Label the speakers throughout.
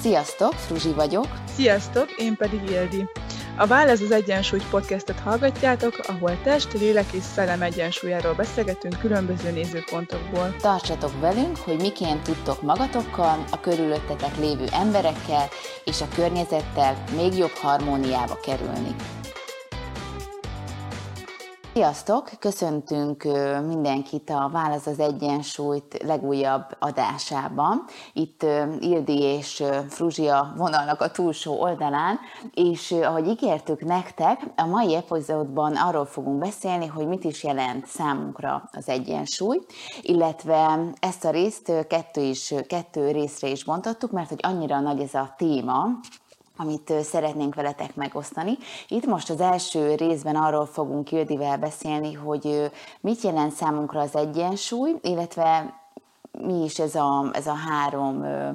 Speaker 1: Sziasztok, Fruzsi vagyok.
Speaker 2: Sziasztok, én pedig Ildi. A Válasz az Egyensúly podcastet hallgatjátok, ahol test, lélek és szellem egyensúlyáról beszélgetünk különböző nézőpontokból.
Speaker 1: Tartsatok velünk, hogy miként tudtok magatokkal, a körülöttetek lévő emberekkel és a környezettel még jobb harmóniába kerülni. Sziasztok! Köszöntünk mindenkit a Válasz az Egyensúlyt legújabb adásában. Itt Ildi és Fruzsia vonalnak a túlsó oldalán, és ahogy ígértük nektek, a mai epizódban arról fogunk beszélni, hogy mit is jelent számunkra az egyensúly, illetve ezt a részt kettő, is, kettő részre is bontottuk, mert hogy annyira nagy ez a téma, amit szeretnénk veletek megosztani. Itt most az első részben arról fogunk Ildivel beszélni, hogy mit jelent számunkra az egyensúly, illetve mi is ez a, ez a három ö,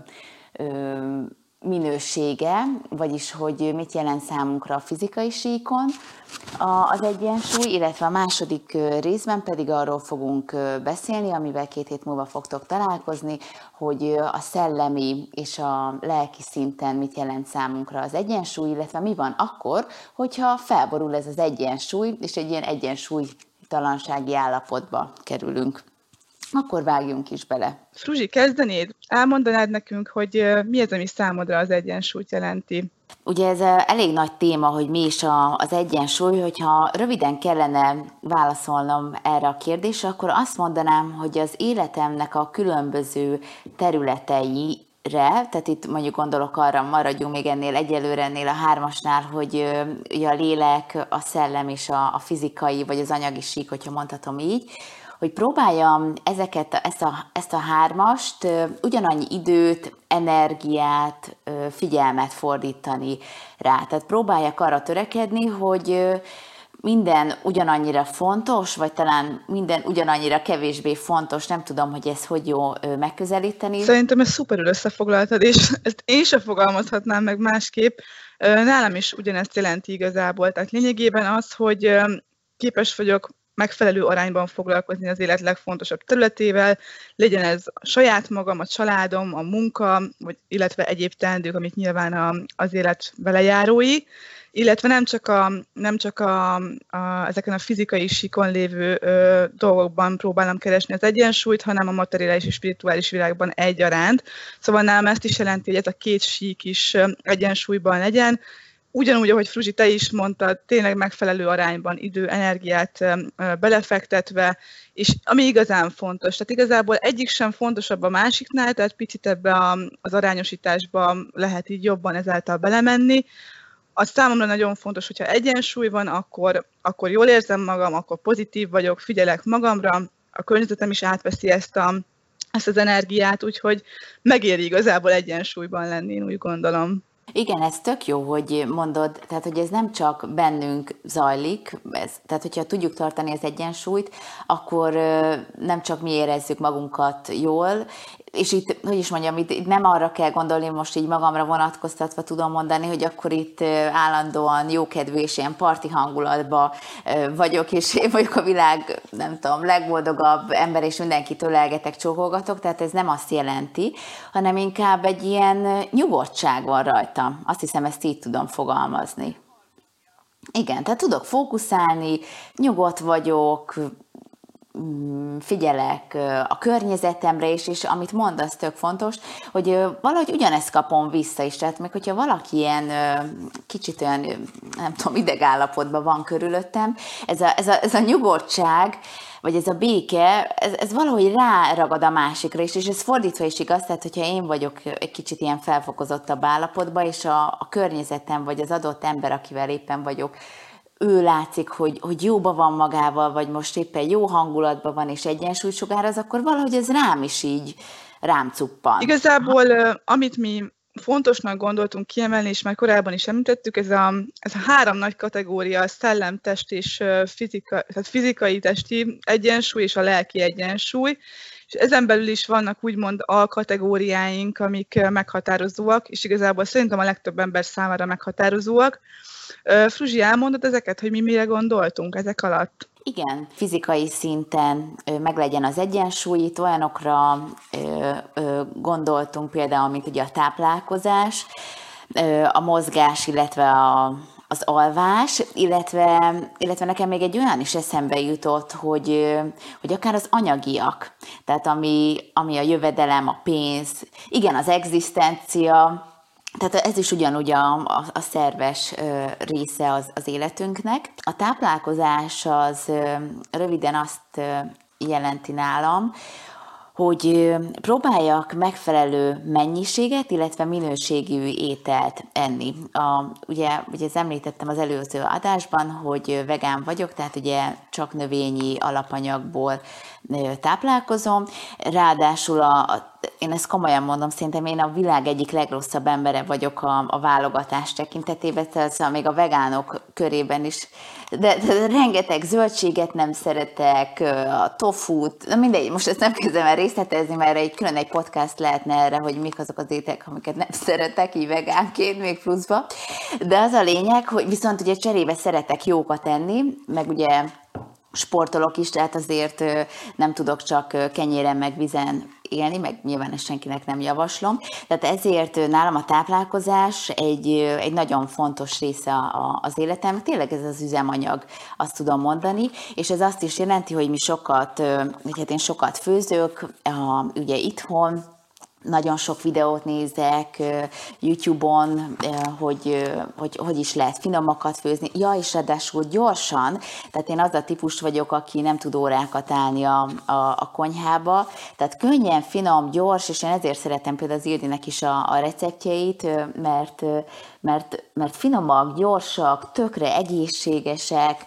Speaker 1: ö, minősége, vagyis hogy mit jelent számunkra a fizikai síkon az egyensúly, illetve a második részben pedig arról fogunk beszélni, amivel két hét múlva fogtok találkozni, hogy a szellemi és a lelki szinten mit jelent számunkra az egyensúly, illetve mi van akkor, hogyha felborul ez az egyensúly, és egy ilyen egyensúlytalansági állapotba kerülünk. Akkor vágjunk is bele.
Speaker 2: Fruzsi, kezdenéd? Elmondanád nekünk, hogy mi az, ami számodra az egyensúlyt jelenti?
Speaker 1: Ugye ez elég nagy téma, hogy mi is az egyensúly, hogyha röviden kellene válaszolnom erre a kérdésre, akkor azt mondanám, hogy az életemnek a különböző területei tehát itt mondjuk gondolok arra, maradjunk még ennél egyelőre ennél a hármasnál, hogy a lélek, a szellem és a, a fizikai, vagy az anyagi sík, hogyha mondhatom így, hogy próbáljam ezeket, ezt a, ezt a hármast ugyanannyi időt, energiát, figyelmet fordítani rá. Tehát próbáljak arra törekedni, hogy minden ugyanannyira fontos, vagy talán minden ugyanannyira kevésbé fontos, nem tudom, hogy ez hogy jó megközelíteni.
Speaker 2: Szerintem ezt szuperül összefoglaltad, és ezt én sem fogalmazhatnám meg másképp. Nálam is ugyanezt jelenti igazából. Tehát lényegében az, hogy képes vagyok megfelelő arányban foglalkozni az élet legfontosabb területével, legyen ez a saját magam, a családom, a munka, vagy, illetve egyéb teendők, amit nyilván a, az élet belejárói, illetve nem csak, a, nem csak a, a, ezeken a fizikai síkon lévő ö, dolgokban próbálom keresni az egyensúlyt, hanem a materiális és spirituális világban egyaránt. Szóval nálam ezt is jelenti, hogy ez a két sík is egyensúlyban legyen, ugyanúgy, ahogy Fruzsi, te is mondtad, tényleg megfelelő arányban idő, energiát belefektetve, és ami igazán fontos, tehát igazából egyik sem fontosabb a másiknál, tehát picit ebbe az arányosításba lehet így jobban ezáltal belemenni. Az számomra nagyon fontos, hogyha egyensúly van, akkor, akkor jól érzem magam, akkor pozitív vagyok, figyelek magamra, a környezetem is átveszi ezt, a, ezt az energiát, úgyhogy megéri igazából egyensúlyban lenni, én úgy gondolom.
Speaker 1: Igen, ez tök jó, hogy mondod, tehát hogy ez nem csak bennünk zajlik, ez, tehát hogyha tudjuk tartani az egyensúlyt, akkor nem csak mi érezzük magunkat jól, és itt, hogy is mondjam, itt, nem arra kell gondolni, most így magamra vonatkoztatva tudom mondani, hogy akkor itt állandóan jókedvű és ilyen parti hangulatba vagyok, és én vagyok a világ, nem tudom, legboldogabb ember, és mindenkit ölelgetek, csókolgatok, tehát ez nem azt jelenti, hanem inkább egy ilyen nyugodtság van rajta. Azt hiszem, ezt így tudom fogalmazni. Igen, tehát tudok fókuszálni, nyugodt vagyok, figyelek a környezetemre is, és amit mondasz tök fontos, hogy valahogy ugyanezt kapom vissza is, tehát még hogyha valaki ilyen kicsit olyan, nem tudom, idegállapotban van körülöttem, ez a, ez a, ez a nyugodtság, vagy ez a béke, ez, ez valahogy ráragad a másikra is, és ez fordítva is igaz, tehát hogyha én vagyok egy kicsit ilyen felfokozottabb állapotban, és a, a környezetem, vagy az adott ember, akivel éppen vagyok, ő látszik, hogy, hogy jóba van magával, vagy most éppen jó hangulatban van, és egyensúlyt sugároz, akkor valahogy ez rám is így rám cuppan.
Speaker 2: Igazából, amit mi fontosnak gondoltunk kiemelni, és már korábban is említettük, ez a, ez a három nagy kategória, a szellem, test és fizika, tehát fizikai testi egyensúly és a lelki egyensúly, és ezen belül is vannak úgymond alkategóriáink, amik meghatározóak, és igazából szerintem a legtöbb ember számára meghatározóak. Fruzsi, elmondod ezeket, hogy mi mire gondoltunk ezek alatt?
Speaker 1: Igen, fizikai szinten meg legyen az egyensúly, itt olyanokra gondoltunk például, mint ugye a táplálkozás, a mozgás, illetve a, az alvás, illetve, illetve nekem még egy olyan is eszembe jutott, hogy, hogy akár az anyagiak, tehát ami, ami a jövedelem, a pénz, igen, az egzisztencia, tehát ez is ugyanúgy a, a, a szerves része az, az életünknek. A táplálkozás az röviden azt jelenti nálam, hogy próbáljak megfelelő mennyiséget, illetve minőségű ételt enni. A, ugye, ugye ez említettem az előző adásban, hogy vegán vagyok, tehát ugye csak növényi alapanyagból táplálkozom, ráadásul a, a én ezt komolyan mondom, szerintem én a világ egyik legrosszabb embere vagyok a, a válogatás tekintetében, tehát szóval még a vegánok körében is, de, de rengeteg zöldséget nem szeretek, a tofut, na mindegy, most ezt nem kezdem el részletezni, mert egy külön egy podcast lehetne erre, hogy mik azok az ételek, amiket nem szeretek, így vegánként még pluszba. De az a lényeg, hogy viszont ugye cserébe szeretek jókat enni, meg ugye sportolok is, tehát azért nem tudok csak kenyéren meg vizen élni, meg nyilván ezt senkinek nem javaslom. Tehát ezért nálam a táplálkozás egy, egy nagyon fontos része az életem. Tényleg ez az üzemanyag, azt tudom mondani, és ez azt is jelenti, hogy mi sokat, hát én sokat főzök, ugye itthon, nagyon sok videót nézek YouTube-on, hogy, hogy hogy is lehet finomakat főzni. Ja, és ráadásul gyorsan, tehát én az a típus vagyok, aki nem tud órákat állni a, a, a konyhába, tehát könnyen, finom, gyors, és én ezért szeretem például az Ildinek is a, a receptjeit, mert, mert, mert finomak, gyorsak, tökre egészségesek,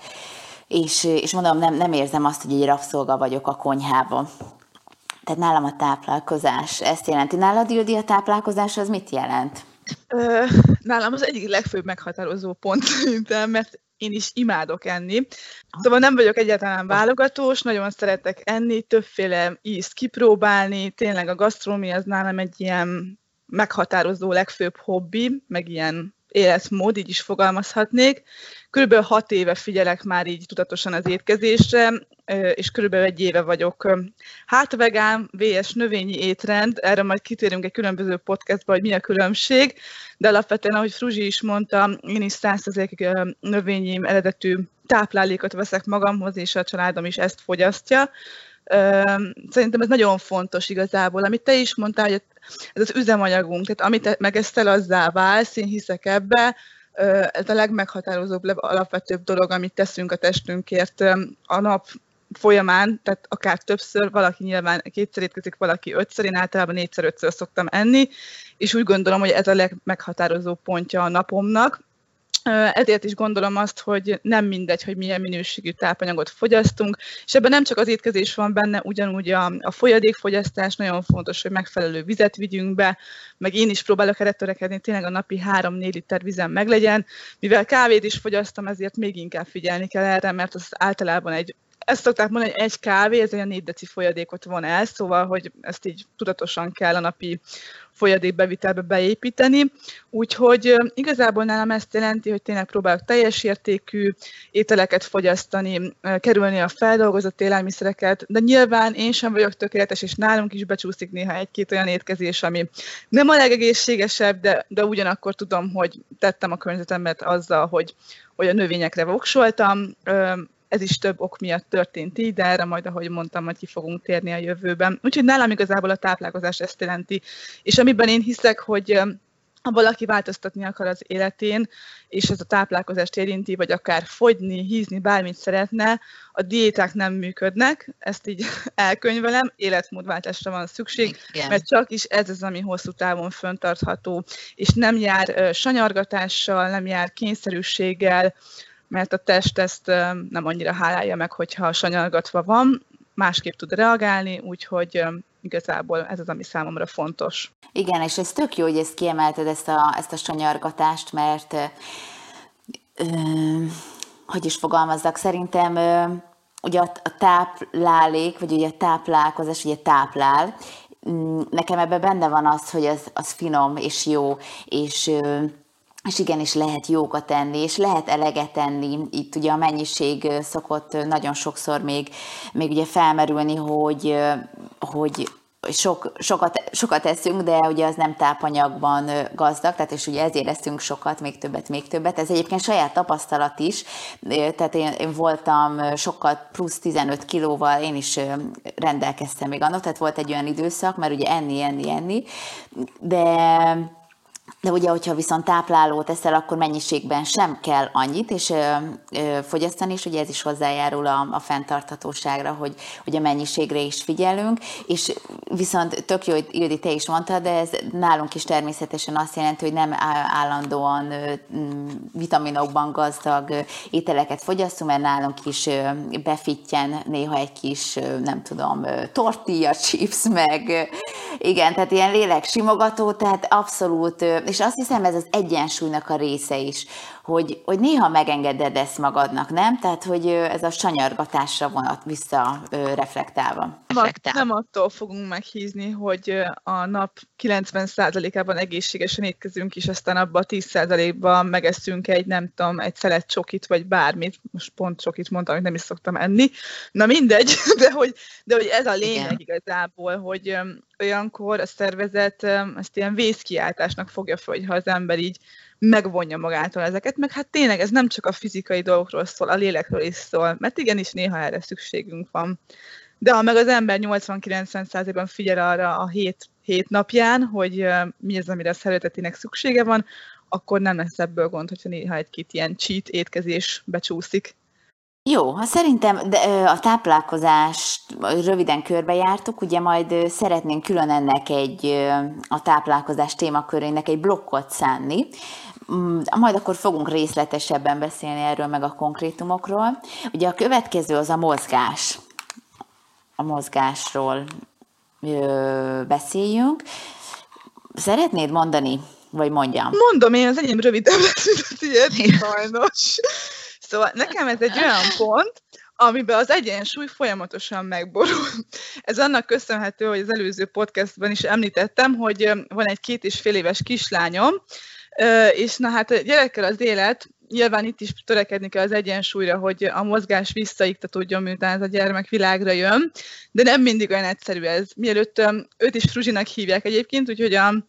Speaker 1: és, és mondom, nem, nem érzem azt, hogy egy rabszolga vagyok a konyhában. Tehát nálam a táplálkozás ezt jelenti. Nálad, Ildi, a táplálkozás az mit jelent?
Speaker 2: Ö, nálam az egyik legfőbb meghatározó pont szerintem, mert én is imádok enni. Szóval nem vagyok egyáltalán válogatós, nagyon szeretek enni, többféle ízt kipróbálni, tényleg a gasztrómia az nálam egy ilyen meghatározó legfőbb hobbi, meg ilyen életmód, így is fogalmazhatnék. Körülbelül hat éve figyelek már így tudatosan az étkezésre, és körülbelül egy éve vagyok hát vegán, VS növényi étrend, erre majd kitérünk egy különböző podcastba, hogy mi a különbség, de alapvetően, ahogy Fruzsi is mondta, én is százszerzékig növényi eredetű táplálékot veszek magamhoz, és a családom is ezt fogyasztja. Szerintem ez nagyon fontos igazából, amit te is mondtál, hogy ez az üzemanyagunk, tehát amit meg ezt azzá válsz, én hiszek ebbe, ez a legmeghatározóbb, alapvetőbb dolog, amit teszünk a testünkért a nap folyamán, tehát akár többször, valaki nyilván kétszer étkezik, valaki ötször, én általában négyszer-ötször szoktam enni, és úgy gondolom, hogy ez a legmeghatározó pontja a napomnak. Ezért is gondolom azt, hogy nem mindegy, hogy milyen minőségű tápanyagot fogyasztunk, és ebben nem csak az étkezés van benne, ugyanúgy a, a folyadékfogyasztás, nagyon fontos, hogy megfelelő vizet vigyünk be, meg én is próbálok erre törekedni, tényleg a napi 3-4 liter vizem meglegyen. Mivel kávét is fogyasztom, ezért még inkább figyelni kell erre, mert az általában egy ezt szokták mondani, hogy egy kávé, ez olyan 4 deci folyadékot von el, szóval, hogy ezt így tudatosan kell a napi folyadékbevitelbe beépíteni. Úgyhogy igazából nálam ezt jelenti, hogy tényleg próbálok teljes értékű ételeket fogyasztani, kerülni a feldolgozott élelmiszereket, de nyilván én sem vagyok tökéletes, és nálunk is becsúszik néha egy-két olyan étkezés, ami nem a legegészségesebb, de, de ugyanakkor tudom, hogy tettem a környezetemet azzal, hogy, hogy a növényekre voksoltam, ez is több ok miatt történt így, de erre majd, ahogy mondtam, hogy ki fogunk térni a jövőben. Úgyhogy nálam igazából a táplálkozás ezt jelenti. És amiben én hiszek, hogy ha valaki változtatni akar az életén, és ez a táplálkozást érinti, vagy akár fogyni, hízni, bármit szeretne, a diéták nem működnek, ezt így elkönyvelem, életmódváltásra van szükség, Igen. mert csak is ez az, ami hosszú távon föntartható, és nem jár sanyargatással, nem jár kényszerűséggel, mert a test ezt nem annyira hálálja meg, hogyha sanyargatva van, másképp tud reagálni, úgyhogy igazából ez az, ami számomra fontos.
Speaker 1: Igen, és ez tök jó, hogy ezt kiemelted, ezt a, ezt a sanyargatást, mert ö, hogy is fogalmazzak, szerintem ö, ugye a, táplálék, vagy ugye a táplálkozás, ugye táplál, nekem ebben benne van az, hogy az, az finom és jó, és ö, és igenis lehet jókat tenni, és lehet eleget tenni. Itt ugye a mennyiség szokott nagyon sokszor még, még ugye felmerülni, hogy, hogy sok, sokat, sokat eszünk, de ugye az nem tápanyagban gazdag, tehát és ugye ezért eszünk sokat, még többet, még többet. Ez egyébként saját tapasztalat is, tehát én, én voltam sokkal plusz 15 kilóval, én is rendelkeztem még annak, tehát volt egy olyan időszak, mert ugye enni, enni, enni, de de ugye, hogyha viszont táplálót eszel, akkor mennyiségben sem. Kell annyit, és ö, ö, fogyasztani is, ugye ez is hozzájárul a, a fenntarthatóságra, hogy, hogy a mennyiségre is figyelünk, és viszont tök jó, Ildi, te is mondtad, de ez nálunk is természetesen azt jelenti, hogy nem állandóan ö, vitaminokban gazdag ételeket fogyasztunk, mert nálunk is befittyen néha egy kis, nem tudom, tortilla chips, meg igen, tehát ilyen lélek simogató, tehát abszolút és azt hiszem ez az egyensúlynak a része is, hogy, hogy néha megengeded ezt magadnak, nem? Tehát, hogy ez a sanyargatásra vonat vissza reflektálva.
Speaker 2: Nem attól fogunk meghízni, hogy a nap 90%-ában egészségesen étkezünk, és aztán abban a 10%-ban megeszünk egy, nem tudom, egy szelet csokit, vagy bármit. Most pont csokit mondtam, hogy nem is szoktam enni. Na mindegy, de hogy, de hogy ez a lényeg Igen. igazából, hogy olyankor a szervezet ezt ilyen vészkiáltásnak fogja fel, hogy ha az ember így megvonja magától ezeket, meg hát tényleg ez nem csak a fizikai dolgokról szól, a lélekről is szól, mert igenis néha erre szükségünk van. De ha meg az ember 80-90%-ban figyel arra a hét, hét napján, hogy mi az, amire a szeretetének szüksége van, akkor nem lesz ebből gond, hogyha néha egy-két ilyen cheat étkezés becsúszik.
Speaker 1: Jó, szerintem de a táplálkozást röviden körbejártuk, ugye majd szeretnénk külön ennek egy, a táplálkozás témakörének egy blokkot szánni, majd akkor fogunk részletesebben beszélni erről meg a konkrétumokról. Ugye a következő az a mozgás. A mozgásról beszéljünk. Szeretnéd mondani, vagy mondjam?
Speaker 2: Mondom, én az enyém rövidebb lesz, mint a tiéd, sajnos. Szóval nekem ez egy olyan pont, amiben az egyensúly folyamatosan megborul. Ez annak köszönhető, hogy az előző podcastban is említettem, hogy van egy két és fél éves kislányom, és na hát a gyerekkel az élet, nyilván itt is törekedni kell az egyensúlyra, hogy a mozgás visszaiktatódjon, miután ez a gyermek világra jön, de nem mindig olyan egyszerű ez. Mielőtt őt is Fruzsinak hívják egyébként, úgyhogy a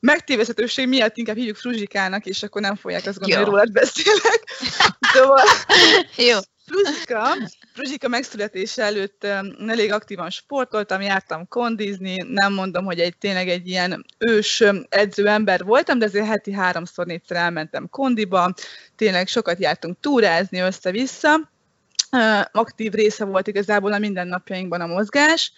Speaker 2: megtévezhetőség miatt inkább hívjuk Fruzsikának, és akkor nem fogják azt gondolni, hogy rólad beszélek. Szóval, Jó. Fruzsika, Fruzsika megszületése előtt elég aktívan sportoltam, jártam kondizni, nem mondom, hogy egy tényleg egy ilyen ős edző ember voltam, de azért heti háromszor, négyszer elmentem kondiba, tényleg sokat jártunk túrázni össze-vissza, aktív része volt igazából a mindennapjainkban a mozgás.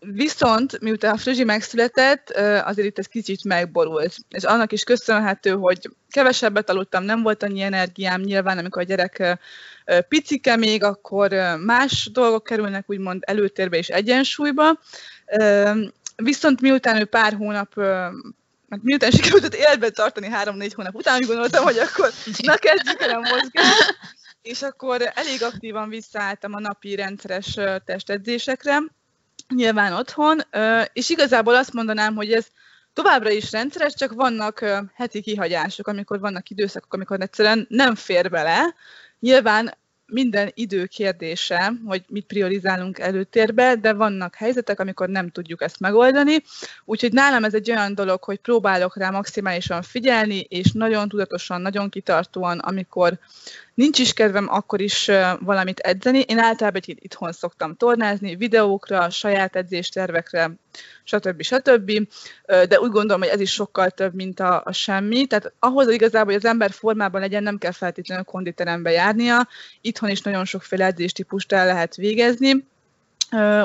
Speaker 2: Viszont, miután a Fruzsi megszületett, azért itt ez kicsit megborult. És annak is köszönhető, hogy kevesebbet aludtam, nem volt annyi energiám, nyilván amikor a gyerek picike még, akkor más dolgok kerülnek úgymond előtérbe és egyensúlyba. Viszont miután ő pár hónap mert miután sikerült életben tartani három-négy hónap után, úgy gondoltam, hogy akkor na kezdjük el a mozgást, és akkor elég aktívan visszaálltam a napi rendszeres testedzésekre, nyilván otthon, és igazából azt mondanám, hogy ez továbbra is rendszeres, csak vannak heti kihagyások, amikor vannak időszakok, amikor egyszerűen nem fér bele. Nyilván minden idő kérdése, hogy mit priorizálunk előtérbe, de vannak helyzetek, amikor nem tudjuk ezt megoldani. Úgyhogy nálam ez egy olyan dolog, hogy próbálok rá maximálisan figyelni, és nagyon tudatosan, nagyon kitartóan, amikor nincs is kedvem akkor is valamit edzeni. Én általában egy itthon szoktam tornázni, videókra, saját edzéstervekre, stb. stb. De úgy gondolom, hogy ez is sokkal több, mint a, a semmi. Tehát ahhoz hogy igazából, hogy az ember formában legyen, nem kell feltétlenül konditerembe járnia. Itthon is nagyon sokféle edzéstípust el lehet végezni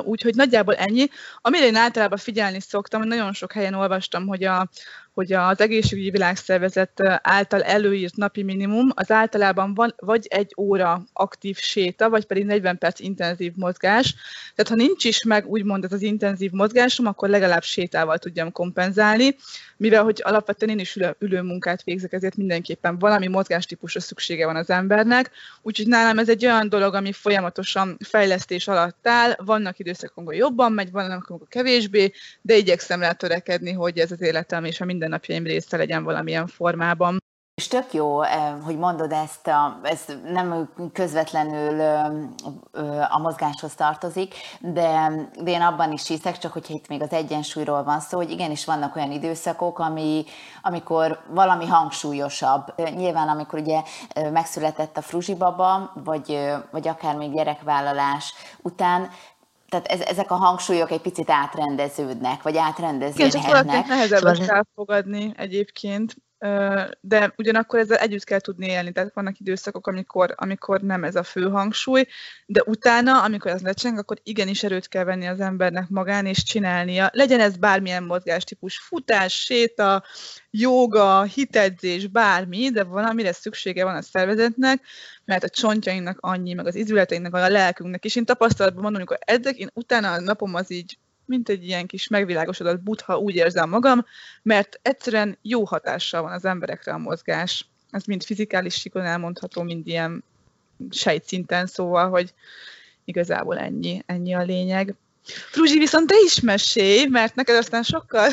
Speaker 2: Úgyhogy nagyjából ennyi. Amire én általában figyelni szoktam, nagyon sok helyen olvastam, hogy, a, hogy az egészségügyi világszervezet által előírt napi minimum az általában van vagy egy óra aktív séta, vagy pedig 40 perc intenzív mozgás. Tehát ha nincs is meg úgymond ez az intenzív mozgásom, akkor legalább sétával tudjam kompenzálni, mivel hogy alapvetően én is ülő, ülő munkát végzek, ezért mindenképpen valami mozgástípusra szüksége van az embernek. Úgyhogy nálam ez egy olyan dolog, ami folyamatosan fejlesztés alatt áll, vannak időszakok, amikor jobban megy, vannak, amikor kevésbé, de igyekszem rá törekedni, hogy ez az életem és a minden mindennapjaim része legyen valamilyen formában.
Speaker 1: És tök jó, hogy mondod ezt, a, ez nem közvetlenül a mozgáshoz tartozik, de, de én abban is hiszek, csak hogyha itt még az egyensúlyról van szó, hogy igenis vannak olyan időszakok, ami, amikor valami hangsúlyosabb. Nyilván, amikor ugye megszületett a fruzsibaba, vagy, vagy akár még gyerekvállalás után, tehát ez, ezek a hangsúlyok egy picit átrendeződnek, vagy átrendeződnek. Igen,
Speaker 2: csak nehezebb szóval... ezt elfogadni egyébként, de ugyanakkor ezzel együtt kell tudni élni, tehát vannak időszakok, amikor, amikor nem ez a fő hangsúly, de utána, amikor ez lecseng, akkor igenis erőt kell venni az embernek magán, és csinálnia. Legyen ez bármilyen mozgástípus, futás, séta, joga, hitedzés, bármi, de valamire szüksége van a szervezetnek, mert a csontjainknak annyi, meg az izületeinknek, a lelkünknek, és én tapasztalatban mondom, amikor edzek, én utána a napom az így mint egy ilyen kis megvilágosodott butha, úgy érzem magam, mert egyszerűen jó hatással van az emberekre a mozgás. Ez mind fizikális sikon elmondható, mind ilyen sejtszinten, szóval, hogy igazából ennyi, ennyi a lényeg. Fruzsi, viszont te is mesélj, mert neked aztán sokkal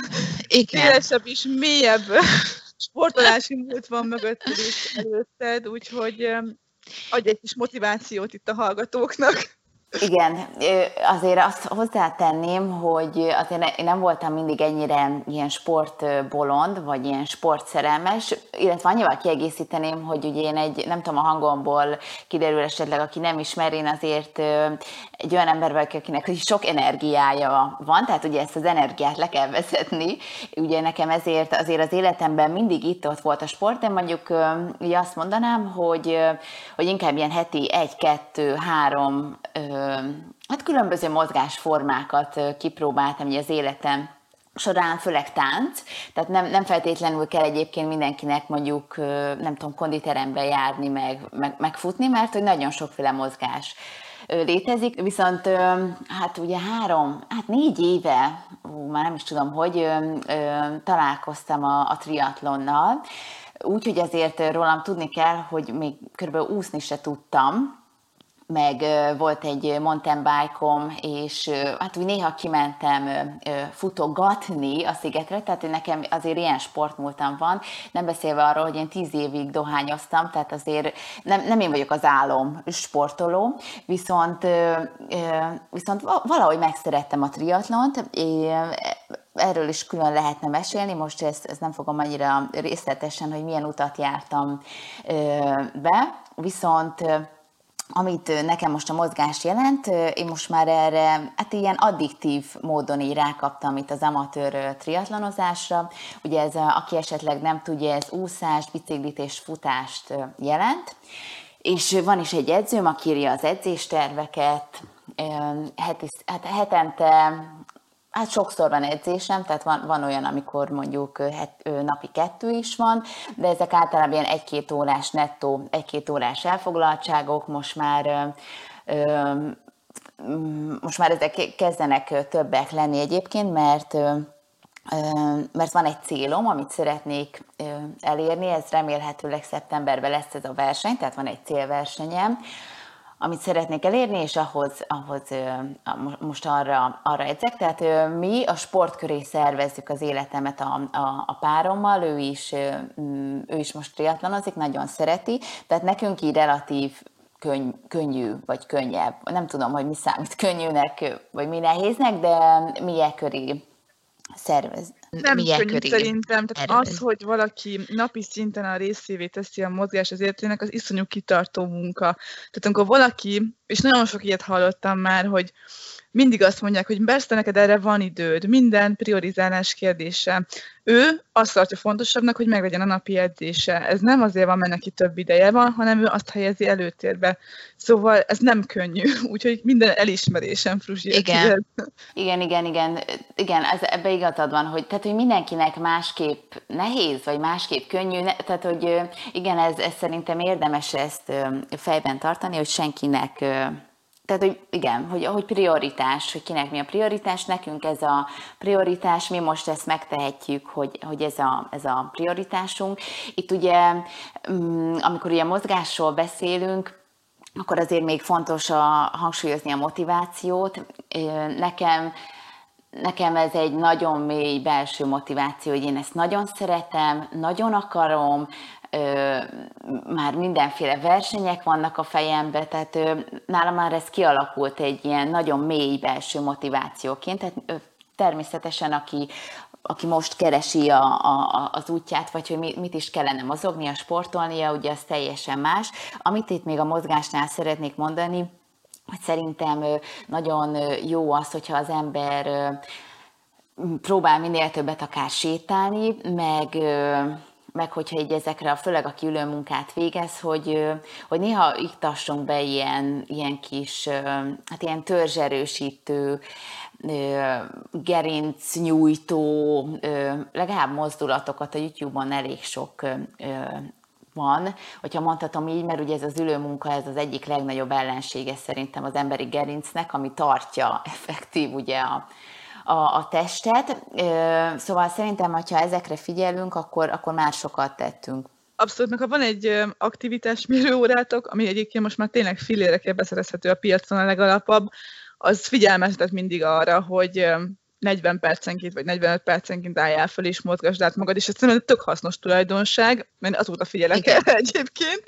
Speaker 2: szélesebb és mélyebb sportolási múlt van mögötted és előtted, úgyhogy adj egy kis motivációt itt a hallgatóknak.
Speaker 1: Igen, azért azt hozzátenném, hogy azért én nem voltam mindig ennyire ilyen sportbolond, vagy ilyen sportszerelmes, illetve annyival kiegészíteném, hogy ugye én egy, nem tudom, a hangomból kiderül esetleg, aki nem ismer, én azért egy olyan ember vagyok, akinek sok energiája van, tehát ugye ezt az energiát le kell vezetni. Ugye nekem ezért azért az életemben mindig itt-ott volt a sport, de mondjuk ugye azt mondanám, hogy, hogy inkább ilyen heti egy, kettő, három hát különböző mozgásformákat kipróbáltam így az életem során, főleg tánc, tehát nem, nem feltétlenül kell egyébként mindenkinek mondjuk, nem tudom, konditerembe járni, meg, meg, megfutni, mert hogy nagyon sokféle mozgás létezik, viszont hát ugye három, hát négy éve, ú, már nem is tudom, hogy találkoztam a, a triatlonnal, úgyhogy azért rólam tudni kell, hogy még körülbelül úszni se tudtam, meg volt egy mountain bike és hát úgy néha kimentem futogatni a szigetre, tehát nekem azért ilyen sportmúltam van, nem beszélve arról, hogy én tíz évig dohányoztam, tehát azért nem, nem én vagyok az álom sportoló, viszont, viszont valahogy megszerettem a triatlont, erről is külön lehetne mesélni, most ezt, ezt nem fogom annyira részletesen, hogy milyen utat jártam be, viszont amit nekem most a mozgás jelent, én most már erre, hát ilyen addiktív módon így rákaptam itt az amatőr triatlonozásra. Ugye ez, aki esetleg nem tudja, ez úszást, biciklit és futást jelent. És van is egy edzőm, aki írja az edzésterveket, heti, hát hetente Hát sokszor van edzésem, tehát van, van olyan, amikor mondjuk het, napi kettő is van, de ezek általában ilyen egy-két órás nettó, egy-két órás elfoglaltságok, most már ö, most már ezek kezdenek többek lenni egyébként, mert mert van egy célom, amit szeretnék elérni, ez remélhetőleg szeptemberben lesz ez a verseny, tehát van egy célversenyem, amit szeretnék elérni, és ahhoz, ahhoz most arra, arra edzek. Tehát mi a sport köré szervezzük az életemet a, a, a párommal, ő is, ő is most triatlonozik, nagyon szereti, tehát nekünk így relatív könny, könnyű, vagy könnyebb. Nem tudom, hogy mi számít könnyűnek, vagy mi nehéznek, de mi e köré szervez,
Speaker 2: nem könnyű szerintem. Tehát az, hogy valaki napi szinten a részévé teszi a mozgás az életének, az iszonyú kitartó munka. Tehát amikor valaki, és nagyon sok ilyet hallottam már, hogy mindig azt mondják, hogy persze neked erre van időd, minden priorizálás kérdése. Ő azt tartja fontosabbnak, hogy meglegyen a napi edzése. Ez nem azért van, mert neki több ideje van, hanem ő azt helyezi előtérbe. Szóval ez nem könnyű, úgyhogy minden elismerésem, Fruzsi.
Speaker 1: Igen. igen, igen, igen, igen, ez, ebbe igazad van, hogy, tehát, hogy mindenkinek másképp nehéz, vagy másképp könnyű, tehát, hogy igen, ez, ez szerintem érdemes ezt fejben tartani, hogy senkinek tehát, hogy igen, hogy, hogy prioritás, hogy kinek mi a prioritás, nekünk ez a prioritás, mi most ezt megtehetjük, hogy, hogy ez, a, ez a prioritásunk. Itt ugye, mm, amikor ugye mozgásról beszélünk, akkor azért még fontos a, hangsúlyozni a motivációt. Nekem nekem ez egy nagyon mély belső motiváció, hogy én ezt nagyon szeretem, nagyon akarom, ö, már mindenféle versenyek vannak a fejembe, tehát ö, nálam már ez kialakult egy ilyen nagyon mély belső motivációként, tehát ö, természetesen aki, aki most keresi a, a, az útját, vagy hogy mit is kellene mozognia, sportolnia, ugye az teljesen más. Amit itt még a mozgásnál szeretnék mondani, hogy szerintem nagyon jó az, hogyha az ember próbál minél többet akár sétálni, meg meg hogyha így ezekre, főleg aki ülő munkát végez, hogy, hogy néha iktassunk be ilyen, ilyen kis, hát ilyen törzserősítő, gerincnyújtó, legalább mozdulatokat a YouTube-on elég sok van, hogyha mondhatom így, mert ugye ez az ülőmunka, ez az egyik legnagyobb ellensége szerintem az emberi gerincnek, ami tartja effektív ugye a, a, a testet. Szóval szerintem, ha ezekre figyelünk, akkor, akkor már sokat tettünk.
Speaker 2: Abszolút, meg ha van egy aktivitásmérő órátok, ami egyébként most már tényleg filérekkel beszerezhető a piacon a legalapabb, az figyelmeztet mindig arra, hogy 40 percenként vagy 45 percenként álljál fel és mozgasd át magad, és ez szerintem tök hasznos tulajdonság, mert azóta figyelek el egyébként.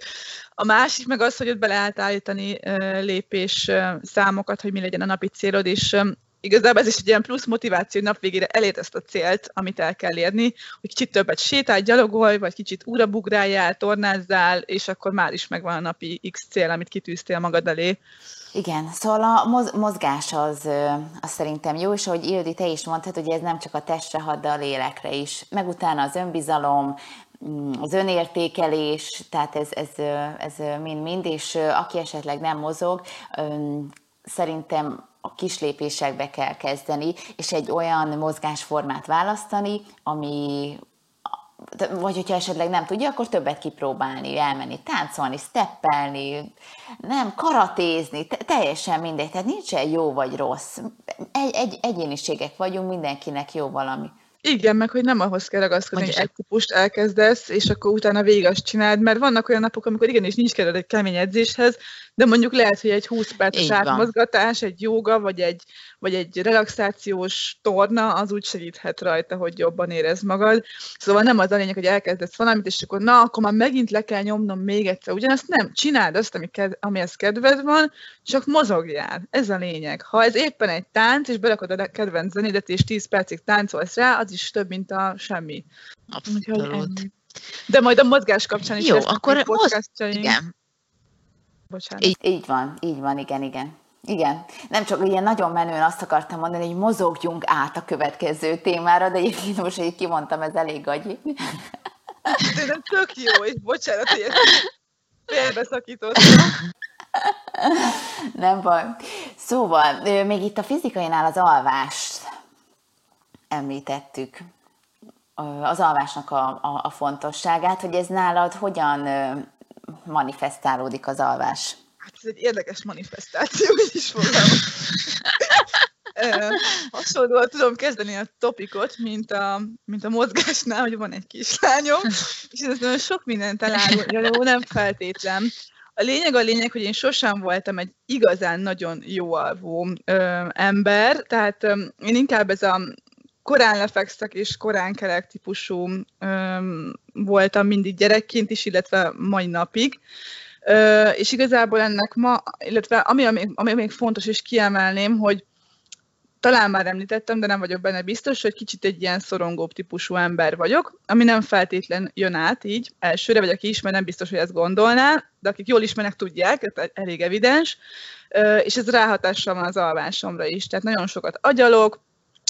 Speaker 2: A másik meg az, hogy ott be lehet állítani lépés számokat, hogy mi legyen a napi célod, és igazából ez is egy ilyen plusz motiváció, hogy nap végére elért ezt a célt, amit el kell érni, hogy kicsit többet sétálj, gyalogolj, vagy kicsit újra bugráljál, tornázzál, és akkor már is megvan a napi X cél, amit kitűztél magad elé.
Speaker 1: Igen, szóval a mozgás az, az szerintem jó, és ahogy Ildi, te is mondtad, hogy ez nem csak a testre de a lélekre is. Meg utána az önbizalom, mm, az önértékelés, tehát ez, ez, ez mind-mind, és aki esetleg nem mozog, szerintem a kis lépésekbe kell kezdeni, és egy olyan mozgásformát választani, ami vagy hogyha esetleg nem tudja, akkor többet kipróbálni, elmenni, táncolni, steppelni, nem, karatézni, teljesen mindegy, tehát nincsen jó vagy rossz. Egy, egy, egyéniségek vagyunk, mindenkinek jó valami.
Speaker 2: Igen, meg hogy nem ahhoz kell ragaszkodni, hogy egy típust elkezdesz, és akkor utána végig azt csináld, mert vannak olyan napok, amikor igenis nincs kedved egy kemény edzéshez, de mondjuk lehet, hogy egy 20 perces átmozgatás, egy jóga, vagy egy, vagy egy relaxációs torna, az úgy segíthet rajta, hogy jobban érez magad. Szóval nem az a lényeg, hogy elkezdesz valamit, és akkor na, akkor már megint le kell nyomnom még egyszer. Ugyanazt nem, csináld azt, ami ked, amihez kedved van, csak mozogjál. Ez a lényeg. Ha ez éppen egy tánc, és berakod a kedvenc zenédet, és 10 percig táncolsz rá, az is több, mint a semmi.
Speaker 3: Abszolút.
Speaker 2: De majd a mozgás kapcsán is
Speaker 3: Jó, akkor most, igen,
Speaker 1: Bocsánat. Így, így van, így van, igen, igen. Igen, nem csak ilyen nagyon menően azt akartam mondani, hogy mozogjunk át a következő témára, de egyébként most, hogy kimondtam, ez elég gagyi.
Speaker 2: De tök jó, és bocsánat, hogy ezt félbeszakítottam.
Speaker 1: Nem baj. Szóval, még itt a fizikainál az alvást említettük, az alvásnak a, a, a fontosságát, hogy ez nálad hogyan manifestálódik az alvás?
Speaker 2: Hát ez egy érdekes manifestáció, így is fogom. hasonlóan tudom kezdeni a topikot, mint a, mint a mozgásnál, hogy van egy kislányom, és ez nagyon sok mindent elárul, nem feltétlen. A lényeg a lényeg, hogy én sosem voltam egy igazán nagyon jó alvó ö, ember, tehát ö, én inkább ez a korán lefekszek és korán kelek típusú voltam mindig gyerekként is, illetve mai napig. Ö, és igazából ennek ma, illetve ami, ami, ami még fontos, és kiemelném, hogy talán már említettem, de nem vagyok benne biztos, hogy kicsit egy ilyen szorongóbb típusú ember vagyok, ami nem feltétlen jön át így elsőre, vagy aki ismer, nem biztos, hogy ezt gondolná, de akik jól ismernek, tudják, ez elég evidens, és ez ráhatással van az alvásomra is. Tehát nagyon sokat agyalok,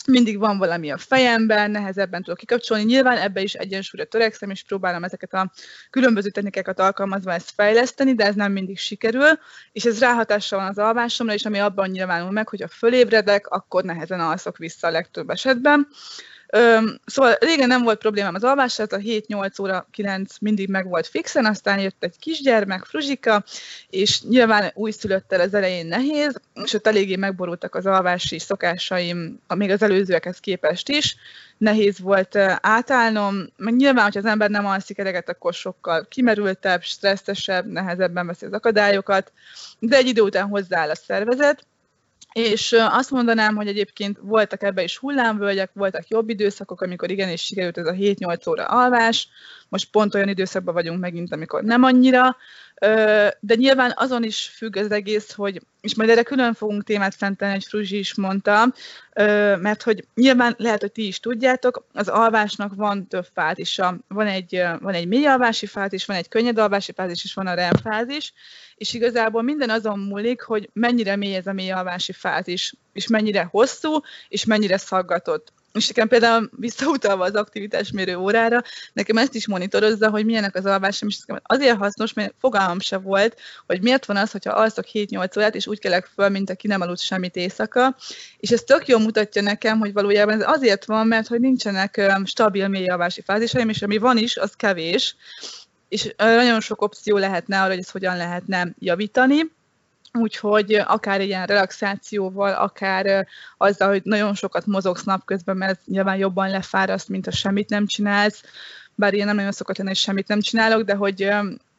Speaker 2: mindig van valami a fejemben, nehezebben tudok kikapcsolni. Nyilván ebbe is egyensúlyra törekszem, és próbálom ezeket a különböző technikákat alkalmazva ezt fejleszteni, de ez nem mindig sikerül, és ez ráhatással van az alvásomra, és ami abban nyilvánul meg, hogy a fölébredek, akkor nehezen alszok vissza a legtöbb esetben. Szóval régen nem volt problémám az alvással, a 7-8 óra 9 mindig meg volt fixen, aztán jött egy kisgyermek, Fruzsika, és nyilván újszülöttel az elején nehéz, és ott eléggé megborultak az alvási szokásaim, még az előzőekhez képest is. Nehéz volt átállnom, meg nyilván, hogyha az ember nem alszik eleget, akkor sokkal kimerültebb, stresszesebb, nehezebben veszi az akadályokat, de egy idő után hozzááll a szervezet, és azt mondanám, hogy egyébként voltak ebbe is hullámvölgyek, voltak jobb időszakok, amikor igenis sikerült ez a 7-8 óra alvás, most pont olyan időszakban vagyunk megint, amikor nem annyira, de nyilván azon is függ az egész, hogy, és majd erre külön fogunk témát szentelni, egy Fruzsi is mondta, mert hogy nyilván lehet, hogy ti is tudjátok, az alvásnak van több fázisa. Van egy, van egy mély alvási fázis, van egy könnyed alvási fázis, és van a REM fázis, és igazából minden azon múlik, hogy mennyire mély ez a mély alvási fázis, és mennyire hosszú, és mennyire szaggatott és nekem például visszautalva az aktivitásmérő órára, nekem ezt is monitorozza, hogy milyenek az alvásom, és azért hasznos, mert fogalmam se volt, hogy miért van az, hogyha alszok 7-8 órát, és úgy kelek föl, mint aki nem aludt semmit éjszaka, és ez tök jól mutatja nekem, hogy valójában ez azért van, mert hogy nincsenek stabil mély alvási fázisaim, és ami van is, az kevés, és nagyon sok opció lehetne arra, hogy ezt hogyan lehetne javítani, Úgyhogy akár ilyen relaxációval, akár azzal, hogy nagyon sokat mozogsz napközben, mert nyilván jobban lefáraszt, mint ha semmit nem csinálsz, bár én nem nagyon szokott lenni, hogy semmit nem csinálok, de hogy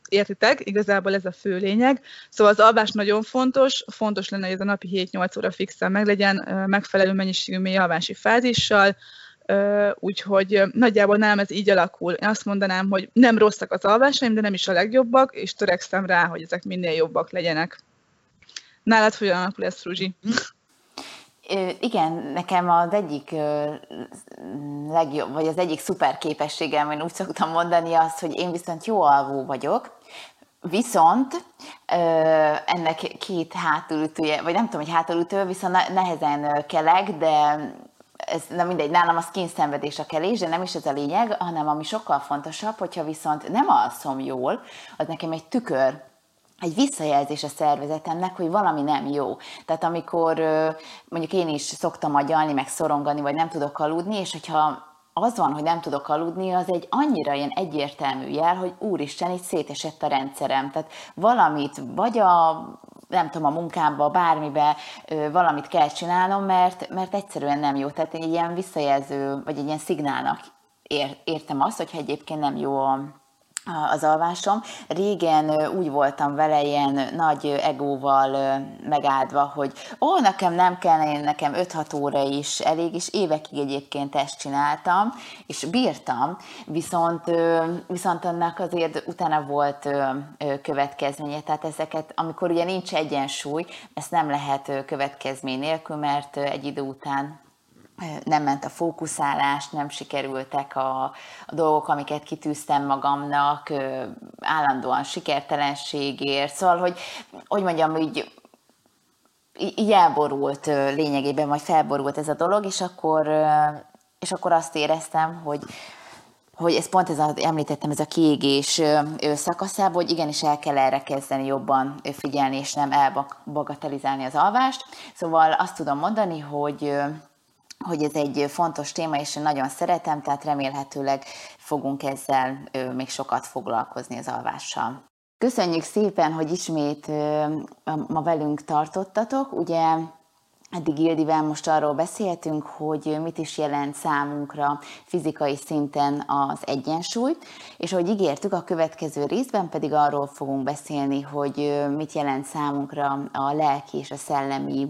Speaker 2: értitek, igazából ez a fő lényeg. Szóval az alvás nagyon fontos, fontos lenne, hogy ez a napi 7-8 óra fixen meg legyen, megfelelő mennyiségű mély alvási fázissal, úgyhogy nagyjából nem ez így alakul. Én azt mondanám, hogy nem rosszak az alvásaim, de nem is a legjobbak, és törekszem rá, hogy ezek minél jobbak legyenek. Nálad hogyan alakul ez, Fruzsi?
Speaker 1: Igen, nekem az egyik legjobb, vagy az egyik szuper képességem, én úgy szoktam mondani az, hogy én viszont jó alvó vagyok, Viszont ennek két hátulütője, vagy nem tudom, hogy hátulütő, viszont nehezen kelek, de ez nem mindegy, nálam az kényszenvedés a kelés, de nem is ez a lényeg, hanem ami sokkal fontosabb, hogyha viszont nem alszom jól, az nekem egy tükör egy visszajelzés a szervezetemnek, hogy valami nem jó. Tehát amikor mondjuk én is szoktam agyalni, meg szorongani, vagy nem tudok aludni, és hogyha az van, hogy nem tudok aludni, az egy annyira ilyen egyértelmű jel, hogy úristen, itt szétesett a rendszerem. Tehát valamit, vagy a nem tudom, a munkámba, bármibe valamit kell csinálnom, mert, mert egyszerűen nem jó. Tehát egy ilyen visszajelző, vagy egy ilyen szignálnak ér, értem azt, hogyha egyébként nem jó a, az alvásom. Régen úgy voltam vele ilyen nagy egóval megáldva, hogy ó, nekem nem én nekem 5-6 óra is elég, és évekig egyébként ezt csináltam, és bírtam, viszont, viszont annak azért utána volt következménye, tehát ezeket, amikor ugye nincs egyensúly, ezt nem lehet következmény nélkül, mert egy idő után nem ment a fókuszálás, nem sikerültek a, a dolgok, amiket kitűztem magamnak, állandóan sikertelenségért, szóval, hogy, hogy mondjam, úgy így elborult lényegében, vagy felborult ez a dolog, és akkor, és akkor azt éreztem, hogy, hogy ez pont ez a, említettem, ez a kiégés szakaszában, hogy igenis el kell erre kezdeni jobban figyelni, és nem elbagatelizálni az alvást. Szóval azt tudom mondani, hogy hogy ez egy fontos téma, és én nagyon szeretem, tehát remélhetőleg fogunk ezzel még sokat foglalkozni az alvással. Köszönjük szépen, hogy ismét ma velünk tartottatok. Ugye Eddig Ildivel most arról beszéltünk, hogy mit is jelent számunkra fizikai szinten az egyensúly, és ahogy ígértük, a következő részben pedig arról fogunk beszélni, hogy mit jelent számunkra a lelki és a szellemi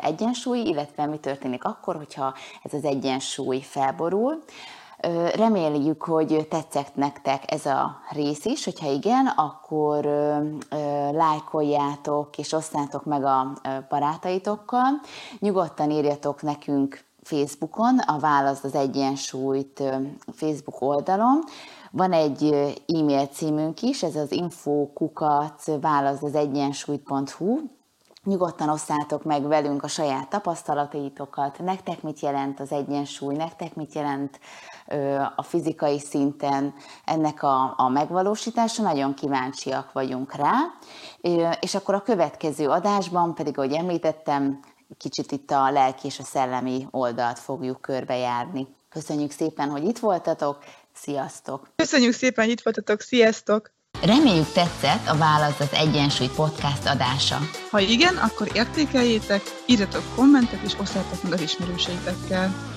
Speaker 1: egyensúly, illetve mi történik akkor, hogyha ez az egyensúly felborul. Reméljük, hogy tetszett nektek ez a rész is, hogyha igen, akkor lájkoljátok és osszátok meg a barátaitokkal. Nyugodtan írjatok nekünk Facebookon, a Válasz az Egyensúlyt Facebook oldalon. Van egy e-mail címünk is, ez az infokukat egyensúlyt.hu, Nyugodtan osszátok meg velünk a saját tapasztalataitokat, nektek mit jelent az egyensúly, nektek mit jelent a fizikai szinten ennek a, a megvalósítása, nagyon kíváncsiak vagyunk rá. És akkor a következő adásban pedig, ahogy említettem, kicsit itt a lelki és a szellemi oldalt fogjuk körbejárni. Köszönjük szépen, hogy itt voltatok, sziasztok!
Speaker 2: Köszönjük szépen, hogy itt voltatok, sziasztok!
Speaker 1: Reméljük tetszett a Válasz az Egyensúly podcast adása.
Speaker 2: Ha igen, akkor értékeljétek, írjatok kommentet és osszátok meg az ismerőseitekkel.